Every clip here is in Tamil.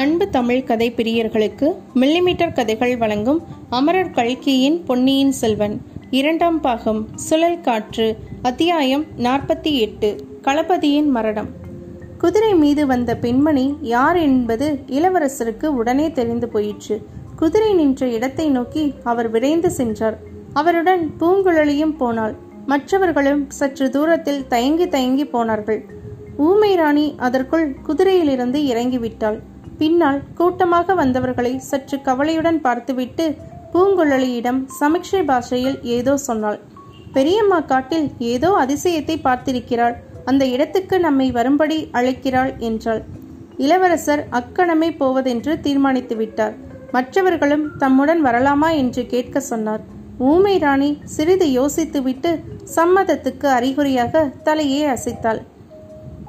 அன்பு தமிழ் கதை பிரியர்களுக்கு மில்லிமீட்டர் கதைகள் வழங்கும் அமரர் கல்கியின் பொன்னியின் செல்வன். இரண்டாம் பாகம் சுழல் காற்று அத்தியாயம் நாற்பத்தி எட்டு களபதியின் மரணம். குதிரை மீது வந்த பெண்மணி யார் என்பது இளவரசருக்கு உடனே தெரிந்து போயிற்று. குதிரை நின்ற இடத்தை நோக்கி அவர் விரைந்து சென்றார். அவருடன் பூங்குழலியும் போனாள். மற்றவர்களும் சற்று தூரத்தில் தயங்கி தயங்கி போனார்கள். ஊமை ராணி அதற்குள் குதிரையிலிருந்து இறங்கிவிட்டாள். பின்னால் கூட்டமாக வந்தவர்களை சற்று கவலையுடன் பார்த்துவிட்டு பூங்குழலியிடம் சமிக்ஷை பாஷையில் ஏதோ சொன்னாள். பெரியம்மா காட்டில் ஏதோ அதிசயத்தை பார்த்திருக்கிறாள். அந்த இடத்துக்கு நம்மை வரும்படி அழைக்கிறாள் என்றாள். இளவரசர் அக்கணமே போவதென்று தீர்மானித்து விட்டார். மற்றவர்களும் தம்முடன் வரலாமா என்று கேட்க சொன்னார். ஊமை ராணி சிறிது யோசித்துவிட்டு சம்மதத்துக்கு அறிகுறியாக தலையே அசைத்தாள்.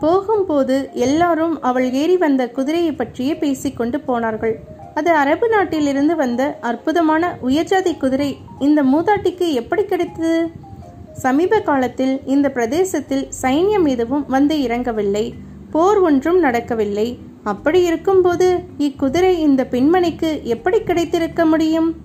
போகும்போது எல்லாரும் அவள் ஏறி வந்த குதிரையை பற்றியே பேசிக்கொண்டு போனார்கள். அது அரபு நாட்டிலிருந்து வந்த அற்புதமான உயர்ஜாதி குதிரை இந்த மூதாட்டிக்கு எப்படி கிடைத்தது? சமீப காலத்தில் இந்த பிரதேசத்தில் சைன்யம் எதுவும் வந்து இறங்கவில்லை போர் ஒன்றும் நடக்கவில்லை. அப்படி இருக்கும்போது இக்குதிரை இந்த பெண்மணிக்கு எப்படி கிடைத்திருக்க முடியும்?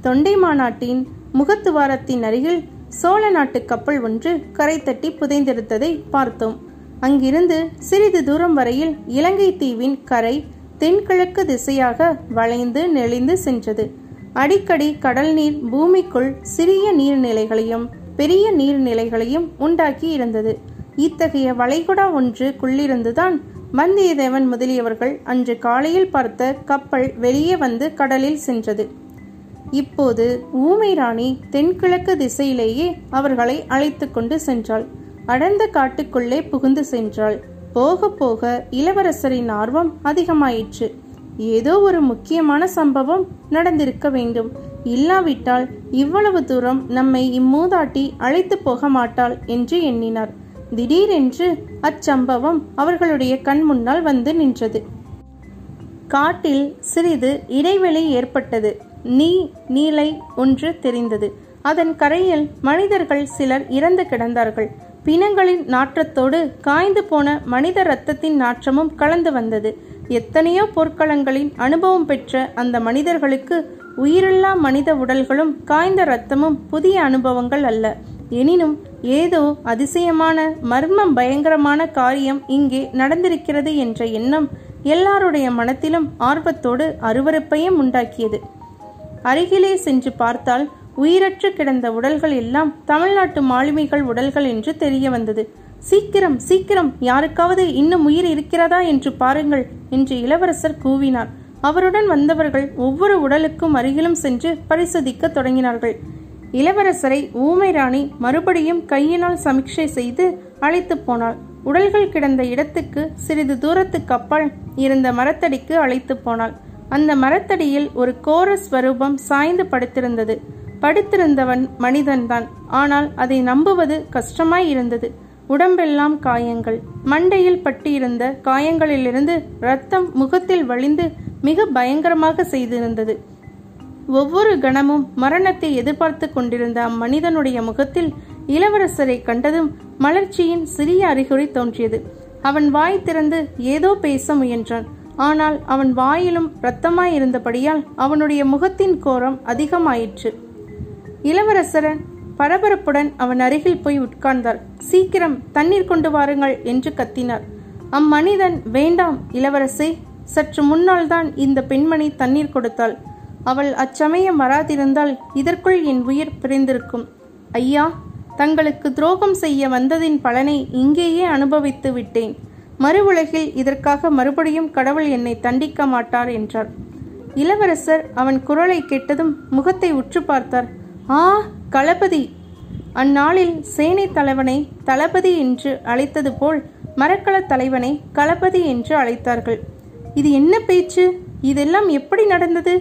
தொண்டை மாநாட்டின் முகத்துவாரத்தின் அருகில் சோழ நாட்டு கப்பல் ஒன்று கரை தட்டி புதைந்திருந்ததை பார்த்தோம். அங்கிருந்து சிறிது தூரம் வரையில் இலங்கை தீவின் கரை தென்கிழக்கு திசையாக வளைந்து நெளிந்து சென்றது. அடிக்கடி கடல் நீர் பூமிக்குள் சிறிய நீர்நிலைகளையும் பெரிய நீர்நிலைகளையும் உண்டாக்கி இருந்தது. இத்தகைய வளைகுடா ஒன்றுக்குள்ளிருந்துதான் வந்தியத்தேவன் முதலியவர்கள் அன்று காலையில் பார்த்த கப்பல் வெளியே வந்து கடலில் சென்றது. இப்போது ஊமை ராணி தென்கிழக்கு திசையிலேயே அவர்களை அழைத்து கொண்டு சென்றாள். அடர்ந்த காட்டுக்குள்ளே புகுந்து சென்றாள். போக போக இளவரசரின் ஆர்வம் அதிகமாயிற்று. ஏதோ ஒரு முக்கியமான சம்பவம் நடந்திருக்க வேண்டும். இல்லாவிட்டால் இவ்வளவு தூரம் நம்மை இம்மூதாட்டி அழைத்து போக மாட்டாள் என்று எண்ணினார். திடீரென்று அச்சம்பவம் அவர்களுடைய கண் முன்னால் வந்து நின்றது. காட்டில் சிறிது இடைவெளி ஏற்பட்டது. நீ நீலை ஒன்று தெரிந்தது. அதன் கரையில் மனிதர்கள் சிலர் இறந்து கிடந்தார்கள். பிணங்களின் நாற்றத்தோடு காய்ந்து போன மனித இரத்தத்தின் நாற்றமும் கலந்து வந்தது. எத்தனையோ போர்க்களங்களின் அனுபவம் பெற்ற அந்த மனிதர்களுக்கு உயிரில்லா மனித உடல்களும் காய்ந்த இரத்தமும் புதிய அனுபவங்கள் அல்ல. எனினும் ஏதோ அதிசயமான மர்மம் பயங்கரமான காரியம் இங்கே நடந்திருக்கிறது என்ற எண்ணம் எல்லாருடைய மனத்திலும் ஆர்வத்தோடு அருவருப்பையும் உண்டாக்கியது. அருகிலே சென்று பார்த்தால் உயிரற்று கிடந்த உடல்கள் எல்லாம் தமிழ்நாட்டு மாலுமிகள் உடல்கள் என்று தெரிய வந்தது. சீக்கிரம் சீக்கிரம் யாருக்காவது இன்னும் உயிர் இருக்கிறதா என்று பாருங்கள் என்று இளவரசர் கூவினார். அவருடன் வந்தவர்கள் ஒவ்வொரு உடலுக்கும் அருகிலும் சென்று பரிசோதிக்க தொடங்கினார்கள். இளவரசரை ஊமை ராணி மறுபடியும் கையினால் சமீட்சை செய்து அழைத்து போனாள். உடல்கள் கிடந்த இடத்துக்கு சிறிது தூரத்துக்கு அப்பால் இருந்த மரத்தடிக்கு அழைத்து போனாள். அந்த மரத்தடியில் ஒரு கோர ஸ்வரூபம் சாய்ந்து படுத்திருந்தது. படுத்திருந்தவன் மனிதன்தான். ஆனால் அதை நம்புவது கஷ்டமாய் இருந்தது உடம்பெல்லாம் காயங்கள். மண்டையில் பட்டியிருந்த காயங்களிலிருந்து ரத்தம் முகத்தில் வழிந்து மிக பயங்கரமாக செய்திருந்தது. ஒவ்வொரு கணமும் மரணத்தை எதிர்பார்த்து கொண்டிருந்த அம்மனிதனுடைய முகத்தில் இளவரசரை கண்டதும் மலர்ச்சியின் சிறிய அறிகுறி தோன்றியது. அவன் வாய் திறந்து ஏதோ பேச முயன்றான். ஆனால் அவன் வாயிலும் இரத்தமாயிருந்தபடியால் அவனுடைய முகத்தின் கோரம் அதிகமாயிற்று. இளவரசரன் பரபரப்புடன் அவன் அருகில் போய் உட்கார்ந்தார் சீக்கிரம் தண்ணீர் கொண்டு வாருங்கள் என்று கத்தினார். அம்மனிதன் வேண்டாம் இளவரசே. சற்று முன்னால் தான் இந்த பெண்மணி தண்ணீர் கொடுத்தாள். அவள் அச்சமயம் வராதிருந்தால் இதற்குள் என் உயிர் பிரிந்திருக்கும். ஐயா தங்களுக்கு துரோகம் செய்ய வந்ததின் பலனை இங்கேயே அனுபவித்து விட்டேன். மறு உலகில் இதற்காக மறுபடியும் கடவுள் என்னை தண்டிக்க மாட்டார் என்றார். இளவரசர் அவன் குரலை கேட்டதும் முகத்தை உற்று பார்த்தார். ஆ களபதி. அந்நாளில் சேனை தலைவனை தளபதி என்று அழைத்தது போல் மரக்கலத் தலைவனை களபதி என்று அழைத்தார்கள். இது என்ன பேச்சு? இதெல்லாம் எப்படி நடந்தது?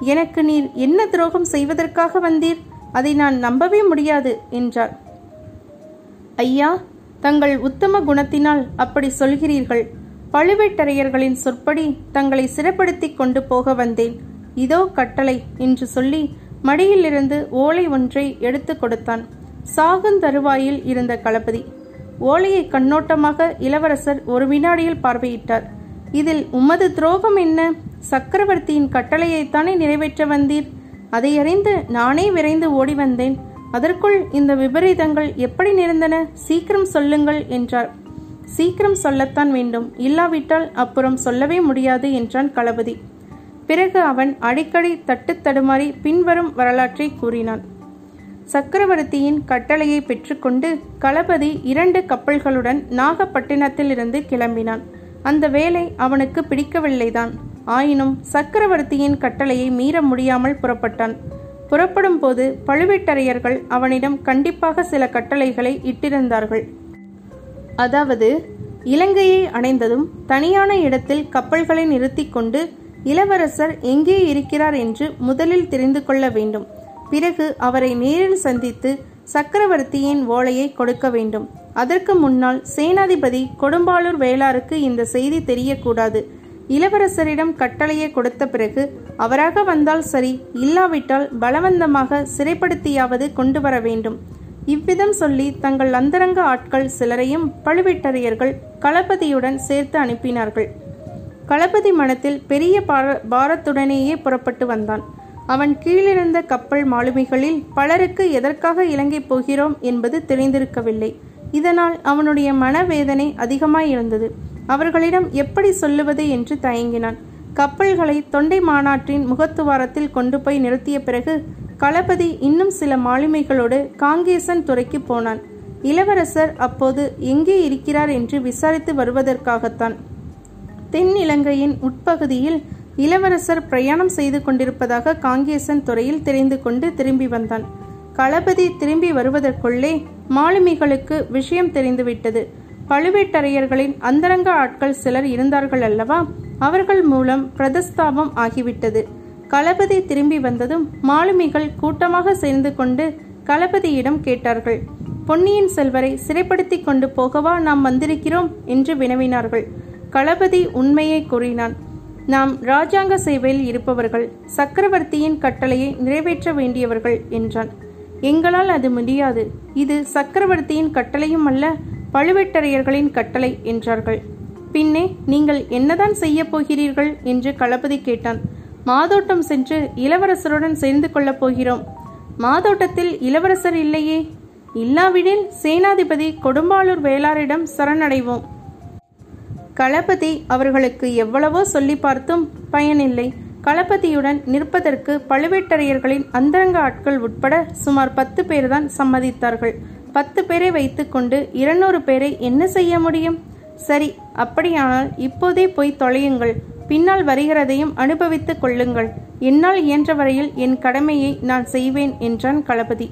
எனக்கு நீர் என்ன துரோகம் செய்வதற்காக வந்தீர்? அதை நான் நம்பவே முடியாது என்றார். ஐயா தங்கள் உத்தம குணத்தினால் அப்படி சொல்கிறீர்கள். பழுவேட்டரையர்களின் சொற்படி தங்களை சிறப்படுத்தி கொண்டு போக வந்தேன். இதோ கட்டளை என்று சொல்லி மடியிலிருந்து ஓலை ஒன்றை எடுத்து கொடுத்தான். சாகுந்தருவாயில் இருந்த களபதி. ஓலையை கண்ணோட்டமாக இளவரசர் ஒரு வினாடியில் பார்வையிட்டார். இதில் உமது துரோகம் என்ன? சக்கரவர்த்தியின் கட்டளையைத்தானே நிறைவேற்ற வந்தீர்? அதை அறிந்து நானே விரைந்து ஓடி வந்தேன். அதற்குள் இந்த விபரீதங்கள் எப்படி நேர்ந்தன சீக்கிரம் சொல்லுங்கள் என்றார். சீக்கிரம் சொல்லத்தான் வேண்டும். இல்லாவிட்டால் அப்புறம் சொல்லவே முடியாது என்றான் களபதி. பிறகு அவன் அடிக்கடி தட்டு தடுமாறி பின்வரும் வரலாற்றை கூறினான். சக்கரவர்த்தியின் கட்டளையை பெற்றுக்கொண்டு களபதி இரண்டு கப்பல்களுடன் நாகப்பட்டினத்திலிருந்து கிளம்பினான். அந்த வேலை அவனுக்கு பிடிக்கவில்லைதான். ஆயினும் சக்கரவர்த்தியின் கட்டளையை மீற முடியாமல் புறப்பட்டான். புறப்படும் போது பழுவேட்டரையர்கள் அவனிடம் கண்டிப்பாக சில கட்டளைகளை இட்டிருந்தார்கள். அதாவது இலங்கையை அடைந்ததும் தனியான இடத்தில் கப்பல்களை நிறுத்தி கொண்டு இளவரசர் எங்கே இருக்கிறார் என்று முதலில் தெரிந்து கொள்ள வேண்டும். பிறகு அவரை நேரில் சந்தித்து சக்கரவர்த்தியின் ஓலையை கொடுக்க வேண்டும். அதற்கு முன்னால் சேனாதிபதி கொடும்பாளூர் வேளாருக்கு இந்த செய்தி தெரியக்கூடாது. இளவரசரிடம் கட்டளையை கொடுத்த பிறகு அவராக வந்தால் சரி இல்லாவிட்டால் பலவந்தமாக சிறைப்படுத்தியாவது கொண்டு வர வேண்டும். இவ்விதம் சொல்லி தங்கள் அந்தரங்க ஆட்கள் சிலரையும் பழுவேட்டரையர்கள் களபதியுடன் சேர்த்து அனுப்பினார்கள். களபதி மனத்தில் பெரிய பார பாரத்துடனேயே புறப்பட்டு வந்தான். அவன் கீழிருந்த கப்பல் மாலுமிகளில் பலருக்கு எதற்காக இலங்கை போகிறோம் என்பது தெரிந்திருக்கவில்லை. இதனால் அவனுடைய மனவேதனை அதிகமாயிருந்தது அவர்களிடம் எப்படி சொல்லுவது என்று தயங்கினான். கப்பல்களை தொண்டை மாநாட்டின் முகத்துவாரத்தில் கொண்டு போய் நிறுத்திய பிறகு களபதி இன்னும் சில மாலுமிகளோடு காங்கேசன் துறைக்கு போனான். இளவரசர் அப்போது எங்கே இருக்கிறார் என்று விசாரித்து வருவதற்காகத்தான். தென் இலங்கையின் உட்பகுதியில் இளவரசர் பிரயாணம் செய்து கொண்டிருப்பதாக காங்கேசன் துறையில் தெரிந்து கொண்டு திரும்பி வந்தான். களபதி திரும்பி வருவதற்குள்ளே மாலுமிகளுக்கு விஷயம் தெரிந்துவிட்டது. பழுவேட்டரையர்களின் அந்தரங்க ஆட்கள் சிலர் இருந்தார்கள் அல்லவா? அவர்கள் மூலம் பிரதஸ்தாபம் ஆகிவிட்டது. களபதி திரும்பி வந்ததும் மாலுமிகள் கூட்டமாக சேர்ந்து கொண்டு களபதியிடம் கேட்டார்கள் பொன்னியின் செல்வரை சிறைப்படுத்தி கொண்டு போகவா நாம் வந்திருக்கிறோம்? என்று வினவினார்கள். களபதி உண்மையை கூறினான். நாம் ராஜாங்க சேவையில் இருப்பவர்கள் சக்கரவர்த்தியின் கட்டளையை நிறைவேற்ற வேண்டியவர்கள் என்றான். எங்களால் அது முடியாது. இது சக்கரவர்த்தியின் கட்டளையும் அல்ல பழுவேட்டரையர்களின் கட்டளை என்றார்கள். பின்னே நீங்கள் என்னதான் செய்ய போகிறீர்கள்? என்று களபதி கேட்டான். மாதோட்டம் சென்று இளவரசருடன் சேர்ந்து கொள்ளப் போகிறோம். மாதோட்டத்தில் இளவரசர் இல்லையே. இல்லாவிடில் சேனாதிபதி கொடும்பாளூர் வேளாரிடம் சரணடைவோம். களபதி அவர்களுக்கு எவ்வளவோ சொல்லி பார்த்தும் பயனில்லை. களபதியுடன் நிற்பதற்கு பழுவேட்டரையர்களின் அந்தரங்க ஆட்கள் உட்பட சுமார் பத்து பேர்தான் சம்மதித்தார்கள். பத்து பேரை வைத்துக்கொண்டு இருநூறு பேரை என்ன செய்ய முடியும்? சரி அப்படியானால் இப்போதே போய் தொலையுங்கள். பின்னால் வருகிறதையும் அனுபவித்துக் கொள்ளுங்கள். என்னால் இயன்ற வரையில் என் கடமையை நான் செய்வேன் என்றான் களபதி.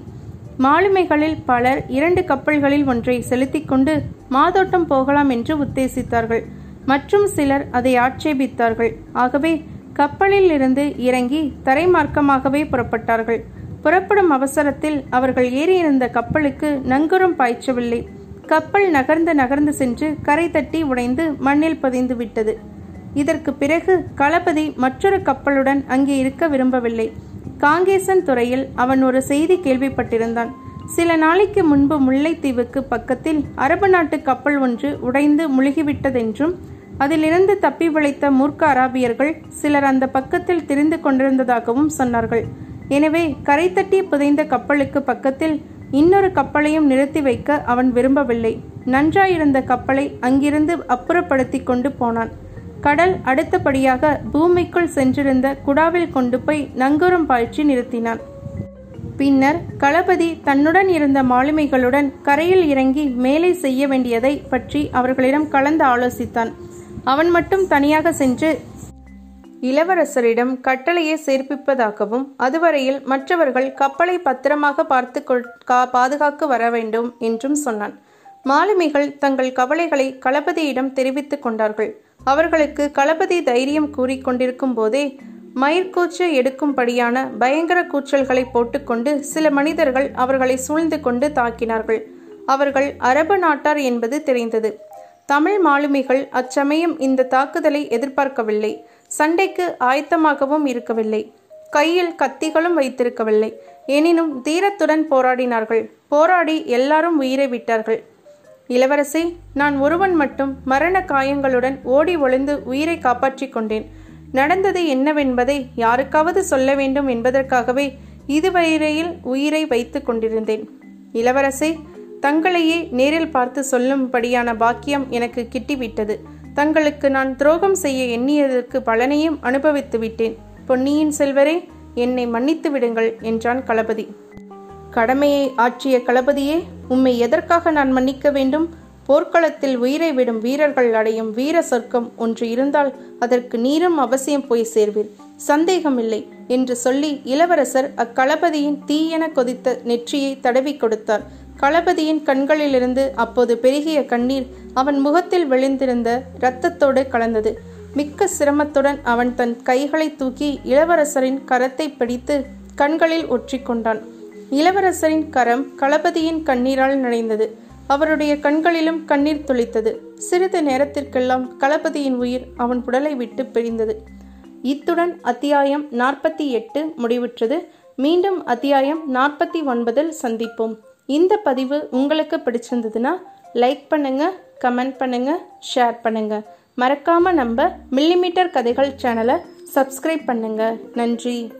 மாலுமைகளில் பலர் இரண்டு கப்பல்களில் ஒன்றை செலுத்திக் கொண்டு மாதோட்டம் போகலாம் என்று உத்தேசித்தார்கள். மற்றும் சிலர் அதை ஆட்சேபித்தார்கள். ஆகவே கப்பலில் இருந்து இறங்கி தரைமார்க்கமாகவே புறப்பட்டார்கள். புறப்படும் அவசரத்தில் அவர்கள் ஏறியிருந்த கப்பலுக்கு நங்குரம் பாய்ச்சவில்லை. கப்பல் நகர்ந்து நகர்ந்து சென்று கரை தட்டி உடைந்து மண்ணில் பதிந்து விட்டது. இதற்கு பிறகு களபதி மற்றொரு கப்பலுடன் அங்கே இருக்க விரும்பவில்லை. காங்கேசன் துறையில் அவன் ஒரு செய்தி கேள்விப்பட்டிருந்தான். சில நாளைக்கு முன்பு முல்லைத்தீவுக்கு பக்கத்தில் அரபு நாட்டு கப்பல் ஒன்று உடைந்து முழுகிவிட்டதென்றும் அதிலிருந்து தப்பி பிழைத்த மூர்க்க அராபியர்கள் சிலர் அந்த பக்கத்தில் திரிந்து கொண்டிருந்ததாகவும் சொன்னார்கள். எனவே கரை தட்டி புதைந்த கப்பலுக்கு பக்கத்தில் இன்னொரு கப்பலையும் நிறுத்தி வைக்க அவன் விரும்பவில்லை. நன்றாயிருந்த கப்பலை அங்கிருந்து அப்புறப்படுத்தி கொண்டு போனான். கடல் அடுத்தபடியாக பூமிக்குள் சென்றிருந்த குடாவில் கொண்டு போய் நங்கூரம் பாய்ச்சி நிறுத்தினான். பின்னர் களபதி தன்னுடன் இருந்த மாலுமிகளுடன் கரையில் இறங்கி மேலே செய்ய வேண்டியதை பற்றி அவர்களிடம் கலந்து ஆலோசித்தான். அவன் மட்டும் தனியாக சென்று இளவரசரிடம் கட்டளையை சேர்ப்பிப்பதாகவும் அதுவரையில் மற்றவர்கள் கப்பலை பத்திரமாக பார்த்து பாதுகாக்க வர வேண்டும் என்றும் சொன்னான். மாலுமிகள் தங்கள் கவலைகளை களபதியிடம் தெரிவித்துக் கொண்டார்கள். அவர்களுக்கு களபதி தைரியம் கூறிக்கொண்டிருக்கும் போதே மயிர்கூச்சு எடுக்கும்படியான பயங்கர கூச்சல்களை போட்டுக்கொண்டு சில மனிதர்கள் அவர்களை சூழ்ந்து கொண்டு தாக்கினார்கள். அவர்கள் அரபு நாட்டார் என்பது தெரிந்தது. தமிழ் மாலுமிகள் அச்சமயம் இந்த தாக்குதலை எதிர்பார்க்கவில்லை. சண்டைக்கு ஆயத்தமாகவும் இருக்கவில்லை. கையில் கத்திகளும் வைத்திருக்கவில்லை. எனினும் தீரத்துடன் போராடினார்கள். போராடி எல்லாரும் உயிரை விட்டார்கள். இளவரசே நான் ஒருவன் மட்டும் மரண காயங்களுடன் ஓடி ஒளிந்து உயிரை காப்பாற்றிக் கொண்டேன். நடந்தது என்னவென்பதை யாருக்காவது சொல்ல வேண்டும் என்பதற்காகவே இதுவரையில் உயிரை வைத்துக் கொண்டிருந்தேன். இளவரசே தங்களையே நேரில் பார்த்து சொல்லும்படியான பாக்கியம் எனக்கு கிட்டிவிட்டது. தங்களுக்கு நான் துரோகம் செய்ய எண்ணியதற்கு பலனையும் அனுபவித்து விட்டேன். பொன்னியின் செல்வரே என்னை மன்னித்து விடுங்கள் என்றான் களபதி. கடமையை ஆற்றிய களபதியே உம்மை எதற்காக நான் மன்னிக்க வேண்டும்? போர்க்களத்தில் உயிரை விடும் வீரர்கள் அடையும் வீர சொர்க்கம் ஒன்று இருந்தால் அதற்கு நீரும் அவசியம் போய் சேர்வீர். சந்தேகமில்லை என்று சொல்லி இளவரசர் அக்களபதியின் தீயென கொதித்த நெற்றியை தடவி கொடுத்தார். களபதியின் கண்களிலிருந்து அப்போது பெருகிய கண்ணீர் அவன் முகத்தில் விழுந்திருந்த இரத்தத்தோடு கலந்தது. மிக்க சிரமத்துடன் அவன் தன் கைகளை தூக்கி இளவரசரின் கரத்தை பிடித்து கண்களில் ஒற்றிக்கொண்டான். இளவரசரின் கரம் களபதியின் கண்ணீரால் நனைந்தது. அவருடைய கண்களிலும் கண்ணீர் துளித்தது. சிறிது நேரத்திற்கெல்லாம் களபதியின் உயிர் அவன் உடலை விட்டு பிரிந்தது. இத்துடன் அத்தியாயம் நாற்பத்தி எட்டு முடிவுற்றது. மீண்டும் அத்தியாயம் நாற்பத்தி ஒன்பதில் சந்திப்போம். இந்த பதிவு உங்களுக்கு பிடிச்சிருந்ததுன்னா லைக் பண்ணுங்க கமெண்ட் பண்ணுங்க ஷேர் பண்ணுங்க. மறக்காம நம்ம மில்லிமீட்டர் கதைகள் சேனலை சப்ஸ்கிரைப் பண்ணுங்க. நன்றி.